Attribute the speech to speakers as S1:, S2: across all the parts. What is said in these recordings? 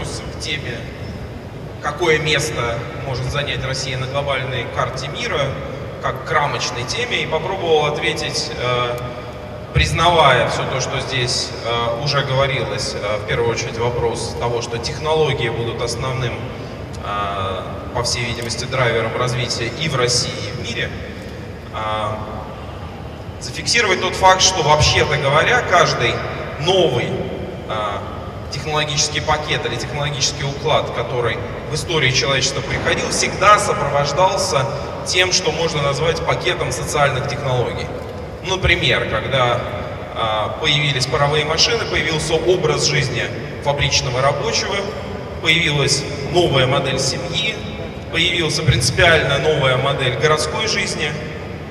S1: отнесся к теме, какое место может занять Россия на глобальной карте мира, как к рамочной теме, и попробовал ответить, э, признавая все то, что здесь э, уже говорилось, э, в первую очередь вопрос того, что технологии будут основным, по всей видимости, драйвером развития и в России, и в мире, зафиксировать тот факт, что вообще-то говоря, каждый новый технологический пакет или технологический уклад, который в истории человечества приходил, всегда сопровождался тем, что можно назвать пакетом социальных технологий. Например, когда а, появились паровые машины, появился образ жизни фабричного рабочего, появилась новая модель семьи, появилась принципиально новая модель городской жизни.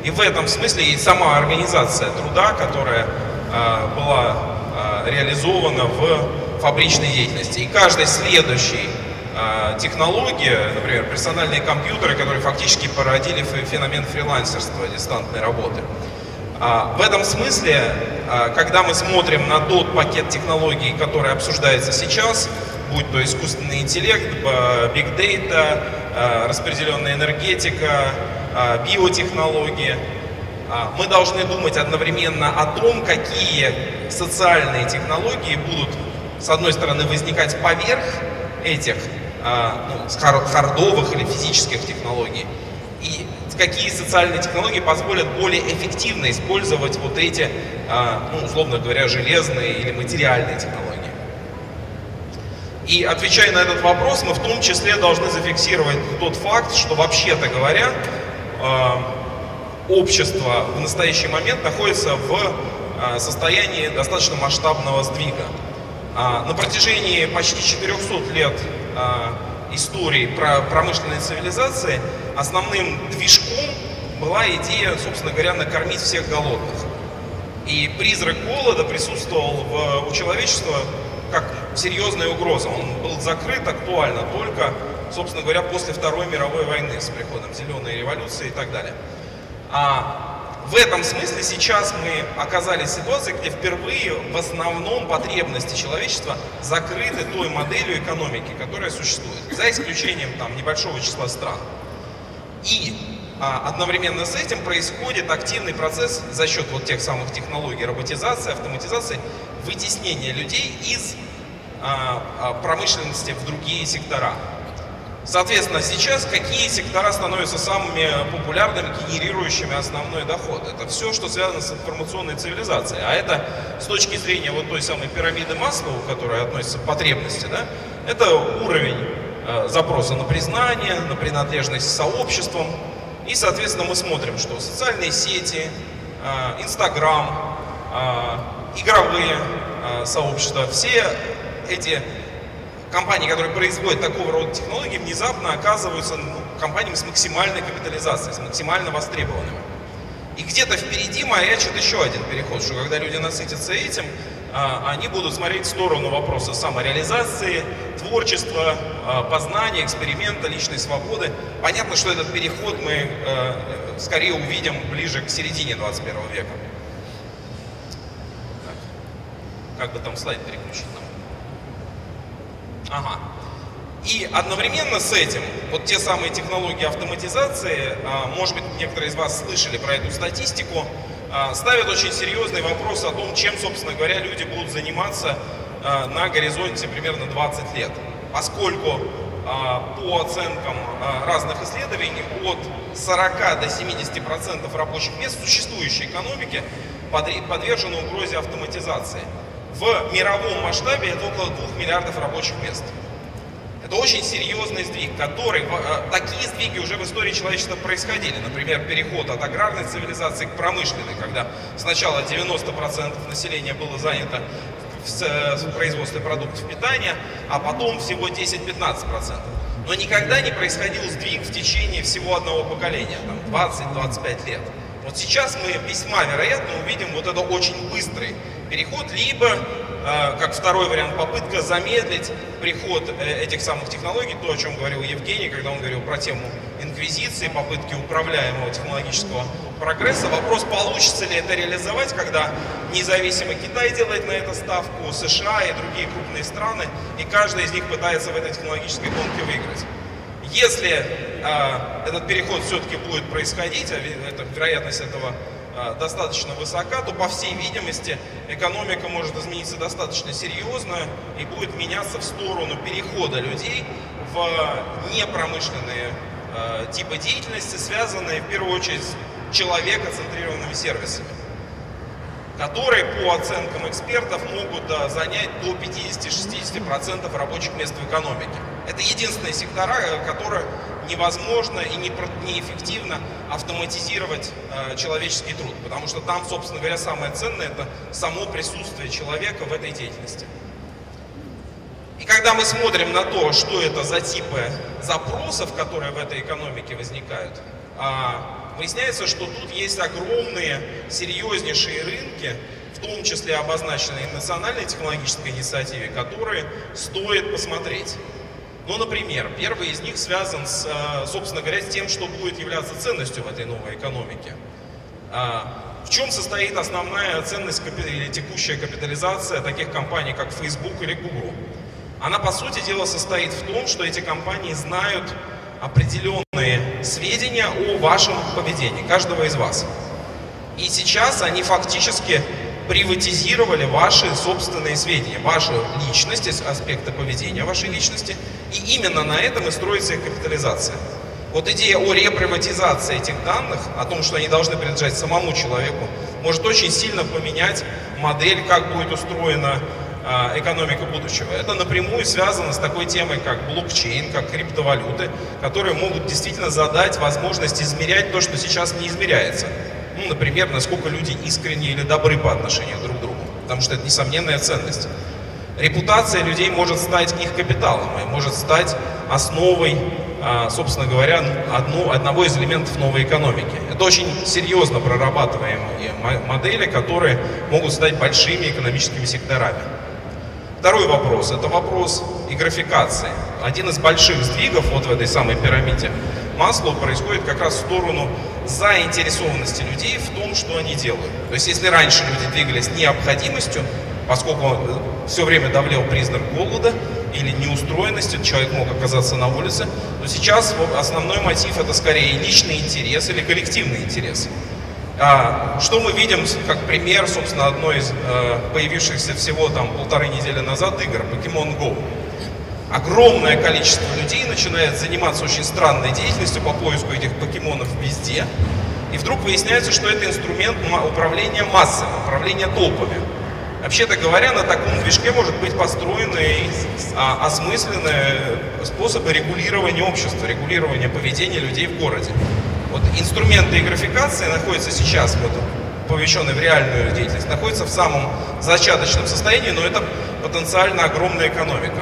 S1: И в этом смысле и сама организация труда, которая а, была а, реализована в фабричной деятельности. И каждый следующий а, технологии, например, персональные компьютеры, которые фактически породили феномен фрилансерства, дистантной работы. А, в этом смысле, а, когда мы смотрим на тот пакет технологий, который обсуждается сейчас, будь то искусственный интеллект, big data, распределенная энергетика, биотехнологии, мы должны думать одновременно о том, какие социальные технологии будут, с одной стороны, возникать поверх этих а, ну, хардовых или физических технологий. И какие социальные технологии позволят более эффективно использовать вот эти, а, ну, условно говоря, железные или материальные технологии. И отвечая на этот вопрос, мы в том числе должны зафиксировать тот факт, что вообще-то говоря, а, общество в настоящий момент находится в состоянии достаточно масштабного сдвига. На протяжении почти 400 лет э, истории про промышленной цивилизации основным движком была идея, собственно говоря, накормить всех голодных. И призрак голода присутствовал в, у человечества как серьезная угроза. Он был закрыт актуально только, собственно говоря, после Второй мировой войны с приходом зеленой революции и так далее. А в этом смысле сейчас мы оказались в ситуации, где впервые в основном потребности человечества закрыты той моделью экономики, которая существует, за исключением там небольшого числа стран. И а, одновременно с этим происходит активный процесс за счет вот тех самых технологий роботизации, автоматизации, вытеснения людей из а, а, промышленности в другие сектора. Соответственно, сейчас какие сектора становятся самыми популярными, генерирующими основной доход? Это все, что связано с информационной цивилизацией. А это с точки зрения вот той самой пирамиды Маслоу, которая относится к потребности, да, это уровень э, запроса на признание, на принадлежность сообществом. И, соответственно, мы смотрим, что социальные сети, э, Инстаграм, э, игровые э, сообщества, все эти компании, которые производят такого рода технологии, внезапно оказываются ну, компаниями с максимальной капитализацией, с максимально востребованными. И где-то впереди маячит еще один переход, что когда люди насытятся этим, а, они будут смотреть в сторону вопроса самореализации, творчества, а, познания, эксперимента, личной свободы. Понятно, что этот переход мы а, скорее увидим ближе к середине 21 века. Как бы там слайд переключить нам? Ага. И одновременно с этим, вот те самые технологии автоматизации, а, может быть, некоторые из вас слышали про эту статистику, а, ставят очень серьезный вопрос о том, чем, собственно говоря, люди будут заниматься а, на горизонте примерно 20 лет. Поскольку по оценкам разных исследований от 40 до 70% рабочих мест в существующей экономике подвержены угрозе автоматизации в мировом масштабе это около 2 миллиардов рабочих мест. Это очень серьезный сдвиг, который, э, такие сдвиги уже в истории человечества происходили. Например, переход от аграрной цивилизации к промышленной, когда сначала 90% населения было занято в производстве продуктов питания, а потом всего 10-15%. Но никогда не происходил сдвиг в течение всего одного поколения, там 20-25 лет. Вот сейчас мы весьма вероятно увидим вот это очень быстрый переход, либо, э, как второй вариант, попытка замедлить приход э, этих самых технологий, то, о чем говорил Евгений, когда он говорил про тему инквизиции, попытки управляемого технологического прогресса. Вопрос, получится ли это реализовать, когда независимо Китай делает на это ставку, США и другие крупные страны, и каждый из них пытается в этой технологической гонке выиграть. Если э, этот переход все-таки будет происходить, а это, вероятность этого достаточно высока, то, по всей видимости, экономика может измениться достаточно серьезно и будет меняться в сторону перехода людей в непромышленные э, типы деятельности, связанные в первую очередь с человекоцентрированными сервисами которые, по оценкам экспертов, могут занять до 50-60% рабочих мест в экономике. Это единственные сектора, э, которые невозможно и неэффективно автоматизировать э, человеческий труд, потому что там, собственно говоря, самое ценное – это само присутствие человека в этой деятельности. И когда мы смотрим на то, что это за типы запросов, которые в этой экономике возникают, а, Выясняется, что тут есть огромные, серьезнейшие рынки, в том числе обозначенные национальной технологической инициативе, которые стоит посмотреть. Ну, например, первый из них связан, с, э, собственно говоря, с тем, что будет являться ценностью в этой новой экономике. А, в чем состоит основная ценность или текущая капитализация таких компаний, как Facebook или Google? Она, по сути дела, состоит в том, что эти компании знают определенные сведения о вашем поведении, каждого из вас. И сейчас они фактически приватизировали ваши собственные сведения, вашу личность, аспекты поведения вашей личности, и именно на этом и строится их капитализация. Вот идея о реприватизации этих данных, о том, что они должны принадлежать самому человеку, может очень сильно поменять модель, как будет устроена а, экономика будущего. Это напрямую связано с такой темой, как блокчейн, как криптовалюты, которые могут действительно задать возможность измерять то, что сейчас не измеряется. Ну, например, насколько люди искренне или добры по отношению друг к другу, потому что это несомненная ценность. Репутация людей может стать их капиталом, и может стать основой, а, собственно говоря, одну, одного из элементов новой экономики. Это очень серьезно прорабатываемые модели, которые могут стать большими экономическими секторами. Второй вопрос – это вопрос и графикации. Один из больших сдвигов вот в этой самой пирамиде Маслоу происходит как раз в сторону заинтересованности людей в том, что они делают. То есть если раньше люди двигались необходимостью, поскольку все время давлел признак голода или неустроенности, человек мог оказаться на улице, то сейчас основной мотив это скорее личный интерес или коллективный интерес. А, что мы видим как пример, собственно, одной из э, появившихся всего там полторы недели назад игр Pokemon Go. Огромное количество людей начинает заниматься очень странной деятельностью по поиску этих покемонов везде. И вдруг выясняется, что это инструмент управления массами, управления толпами. Вообще-то говоря, на таком движке может быть построены а, осмысленные способы регулирования общества, регулирования поведения людей в городе. Вот инструменты и графикации находятся сейчас, вот, помещенные в реальную деятельность, находятся в самом зачаточном состоянии, но это потенциально огромная экономика.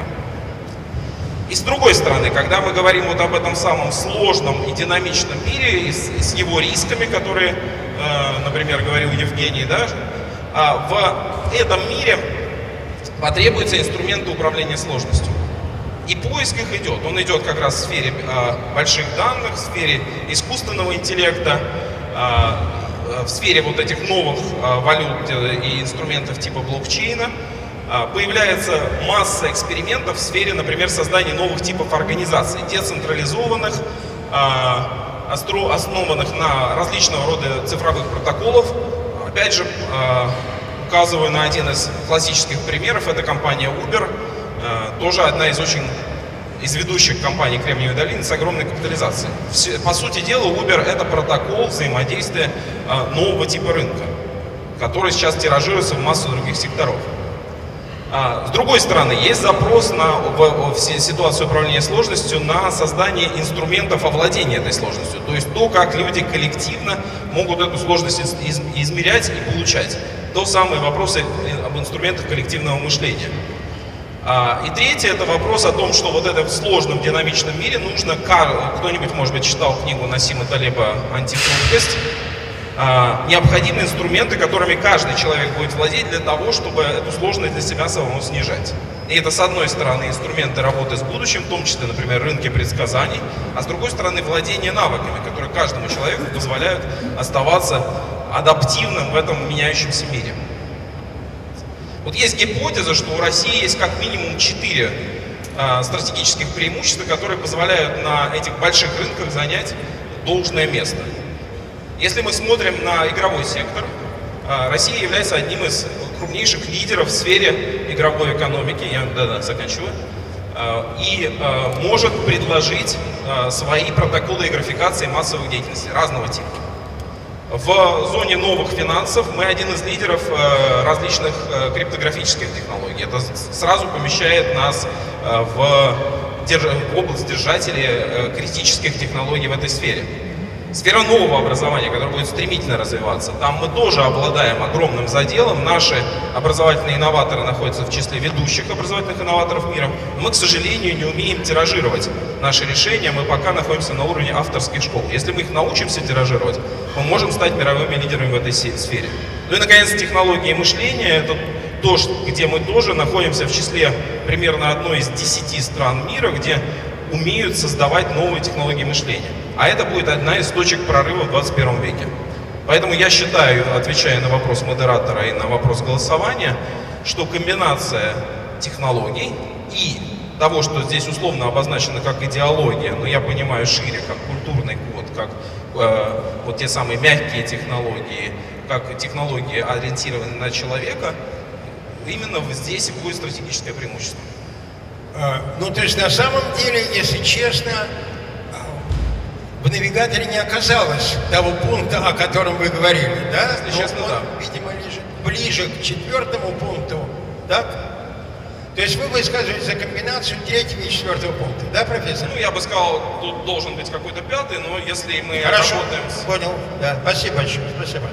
S1: И с другой стороны, когда мы говорим вот об этом самом сложном и динамичном мире, и с, и с его рисками, которые, э, например, говорил Евгений, да, э, в этом мире потребуются инструменты управления сложностью. И поиск их идет. Он идет как раз в сфере э, больших данных, в сфере искусственного интеллекта, э, в сфере вот этих новых э, валют и инструментов типа блокчейна. Э, появляется масса экспериментов в сфере, например, создания новых типов организаций, децентрализованных, э, основанных на различного рода цифровых протоколов. Опять же, э, указываю на один из классических примеров, это компания Uber, тоже одна из очень из ведущих компаний Кремниевой долины с огромной капитализацией. По сути дела, Uber это протокол взаимодействия нового типа рынка, который сейчас тиражируется в массу других секторов. А, с другой стороны, есть запрос на в, в ситуацию управления сложностью на создание инструментов овладения этой сложностью. То есть то, как люди коллективно могут эту сложность из, измерять и получать. То самые вопросы э, об инструментах коллективного мышления. А, и третье, это вопрос о том, что вот это в сложном динамичном мире нужно, кто-нибудь, может быть, читал книгу Насима Талеба «Антихрупкость», необходимы инструменты, которыми каждый человек будет владеть для того, чтобы эту сложность для себя самому снижать. И это, с одной стороны, инструменты работы с будущим, в том числе, например, рынки предсказаний, а с другой стороны, владение навыками, которые каждому человеку позволяют оставаться адаптивным в этом меняющемся мире. Вот есть гипотеза, что у России есть как минимум четыре э, стратегических преимущества, которые позволяют на этих больших рынках занять должное место. Если мы смотрим на игровой сектор, э, Россия является одним из крупнейших лидеров в сфере игровой экономики, я да, да, заканчиваю, и э, может предложить э, свои протоколы и графикации массовой деятельности разного типа. В зоне новых финансов мы один из лидеров различных криптографических технологий. Это сразу помещает нас в область держателей критических технологий в этой сфере. Сфера нового образования, которая будет стремительно развиваться, там мы тоже обладаем огромным заделом. Наши образовательные инноваторы находятся в числе ведущих образовательных инноваторов мира. Мы, к сожалению, не умеем тиражировать наши решения. Мы пока находимся на уровне авторских школ. Если мы их научимся тиражировать, мы можем стать мировыми лидерами в этой сфере. Ну и, наконец, технологии мышления. Это то, где мы тоже находимся в числе примерно одной из десяти стран мира, где умеют создавать новые технологии мышления. А это будет одна из точек прорыва в 21 веке. Поэтому я считаю, отвечая на вопрос модератора и на вопрос голосования, что комбинация технологий и того, что здесь условно обозначено как идеология, но я понимаю шире, как культурный код, как э, вот те самые мягкие технологии, как технологии, ориентированные на человека, именно здесь и будет стратегическое преимущество.
S2: А, ну, то есть на самом деле, если честно, в навигаторе не оказалось того пункта, о котором вы говорили, да?
S1: Если честно, он, да.
S2: видимо, лежит ближе к четвертому пункту, так? То есть вы высказываете за комбинацию третьего и четвертого пункта, да, профессор?
S1: Ну, я бы сказал, тут должен быть какой-то пятый, но если мы
S2: Хорошо,
S1: работаем...
S2: понял, да, спасибо большое, спасибо.